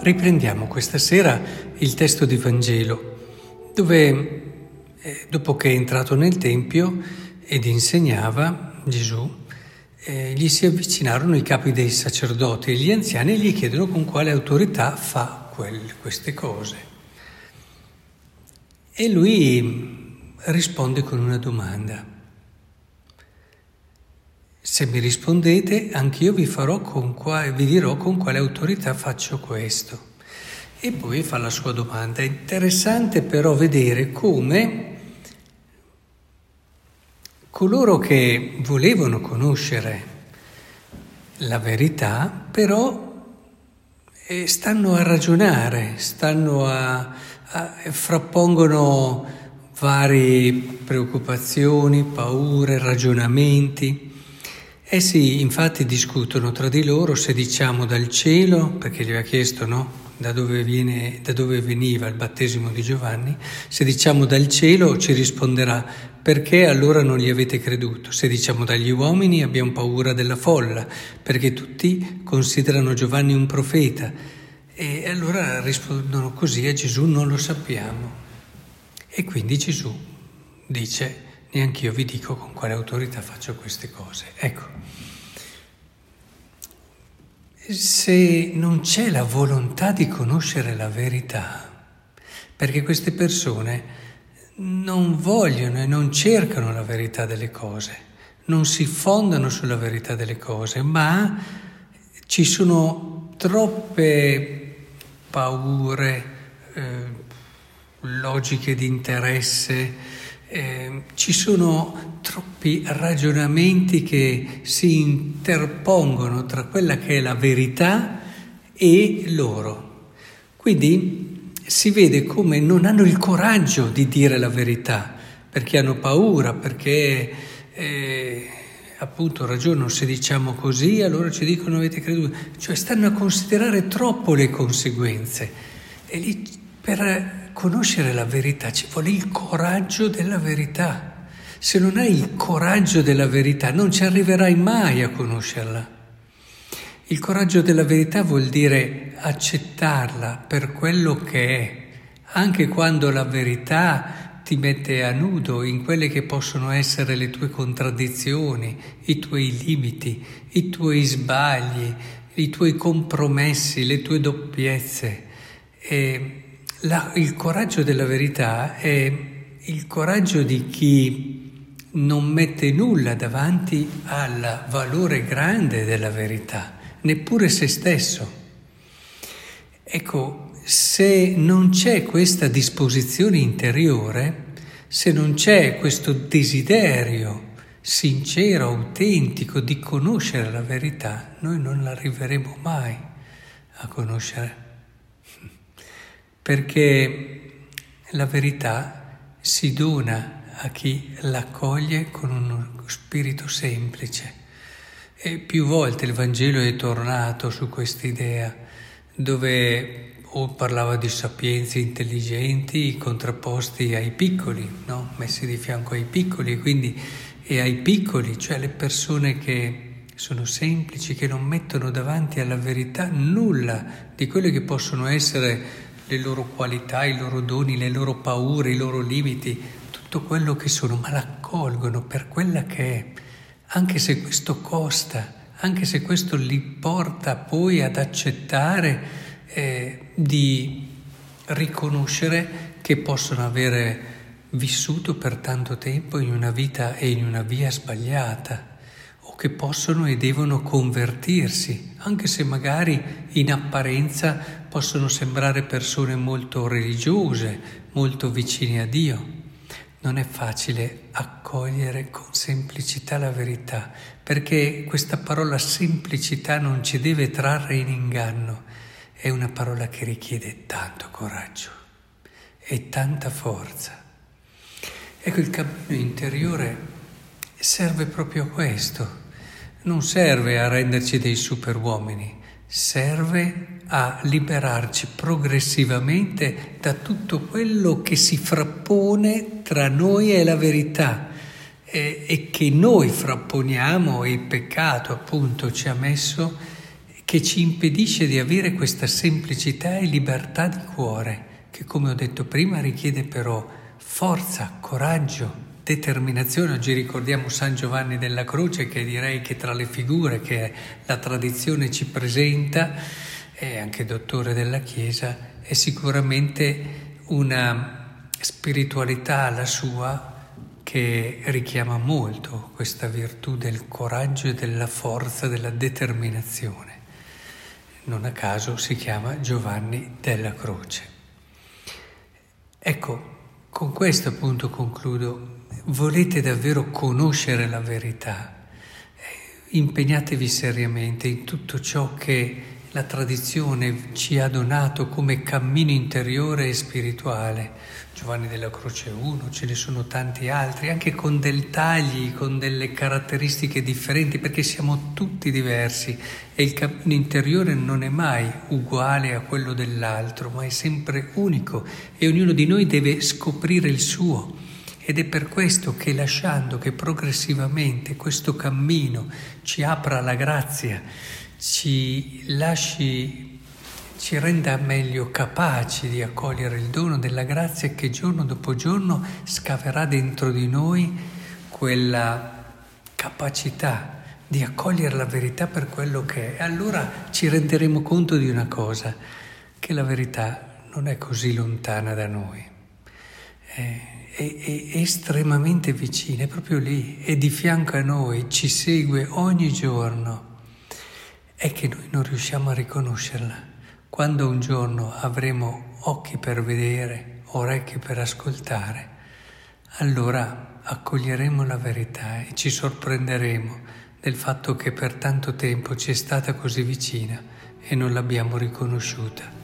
Riprendiamo questa sera il testo di Vangelo, dove eh, dopo che è entrato nel Tempio ed insegnava Gesù, eh, gli si avvicinarono i capi dei sacerdoti e gli anziani e gli chiedono con quale autorità fa quel, queste cose. E lui risponde con una domanda. Se mi rispondete, anch'io vi, qua, vi dirò con quale autorità faccio questo. E poi fa la sua domanda. È interessante però vedere come coloro che volevano conoscere la verità, però eh, stanno a ragionare, stanno a, a frappongono varie preoccupazioni, paure, ragionamenti. Essi infatti discutono tra di loro se diciamo dal cielo, perché gli aveva chiesto no, da, dove viene, da dove veniva il battesimo di Giovanni, se diciamo dal cielo ci risponderà perché allora non gli avete creduto, se diciamo dagli uomini abbiamo paura della folla, perché tutti considerano Giovanni un profeta. E allora rispondono così a Gesù non lo sappiamo. E quindi Gesù dice neanche io vi dico con quale autorità faccio queste cose. Ecco, se non c'è la volontà di conoscere la verità, perché queste persone non vogliono e non cercano la verità delle cose, non si fondano sulla verità delle cose, ma ci sono troppe paure, eh, logiche di interesse, eh, ci sono troppi ragionamenti che si interpongono tra quella che è la verità e loro. Quindi si vede come non hanno il coraggio di dire la verità, perché hanno paura, perché eh, appunto ragionano se diciamo così, allora ci dicono avete creduto, cioè stanno a considerare troppo le conseguenze. E lì per conoscere la verità ci vuole il coraggio della verità. Se non hai il coraggio della verità non ci arriverai mai a conoscerla. Il coraggio della verità vuol dire accettarla per quello che è, anche quando la verità ti mette a nudo in quelle che possono essere le tue contraddizioni, i tuoi limiti, i tuoi sbagli, i tuoi compromessi, le tue doppiezze. E la, il coraggio della verità è il coraggio di chi non mette nulla davanti al valore grande della verità, neppure se stesso. Ecco, se non c'è questa disposizione interiore, se non c'è questo desiderio sincero, autentico di conoscere la verità, noi non arriveremo mai a conoscere perché la verità si dona a chi l'accoglie con uno spirito semplice. E più volte il Vangelo è tornato su questa idea, dove o parlava di sapienze intelligenti contrapposti ai piccoli, no? messi di fianco ai piccoli, quindi e ai piccoli, cioè le persone che sono semplici, che non mettono davanti alla verità nulla di quelle che possono essere le loro qualità, i loro doni, le loro paure, i loro limiti, tutto quello che sono, ma l'accolgono per quella che è, anche se questo costa, anche se questo li porta poi ad accettare eh, di riconoscere che possono avere vissuto per tanto tempo in una vita e in una via sbagliata che possono e devono convertirsi, anche se magari in apparenza possono sembrare persone molto religiose, molto vicine a Dio. Non è facile accogliere con semplicità la verità, perché questa parola semplicità non ci deve trarre in inganno, è una parola che richiede tanto coraggio e tanta forza. Ecco, il cammino interiore serve proprio a questo non serve a renderci dei superuomini, serve a liberarci progressivamente da tutto quello che si frappone tra noi e la verità e, e che noi frapponiamo e il peccato appunto ci ha messo, che ci impedisce di avere questa semplicità e libertà di cuore, che come ho detto prima richiede però forza, coraggio, determinazione. Oggi ricordiamo San Giovanni della Croce che direi che tra le figure che la tradizione ci presenta, e anche dottore della Chiesa, è sicuramente una spiritualità la sua che richiama molto questa virtù del coraggio e della forza, della determinazione. Non a caso si chiama Giovanni della Croce. Ecco, con questo appunto concludo volete davvero conoscere la verità, impegnatevi seriamente in tutto ciò che la tradizione ci ha donato come cammino interiore e spirituale. Giovanni della Croce 1, ce ne sono tanti altri, anche con dei tagli, con delle caratteristiche differenti, perché siamo tutti diversi e il cammino interiore non è mai uguale a quello dell'altro, ma è sempre unico e ognuno di noi deve scoprire il suo. Ed è per questo che lasciando che progressivamente questo cammino ci apra la grazia, ci lasci, ci renda meglio capaci di accogliere il dono della grazia che giorno dopo giorno scaverà dentro di noi quella capacità di accogliere la verità per quello che è. Allora ci renderemo conto di una cosa, che la verità non è così lontana da noi. È è, è, estremamente vicina, è proprio lì, è di fianco a noi, ci segue ogni giorno. È che noi non riusciamo a riconoscerla. Quando un giorno avremo occhi per vedere, orecchi per ascoltare, allora accoglieremo la verità e ci sorprenderemo del fatto che per tanto tempo ci è stata così vicina e non l'abbiamo riconosciuta.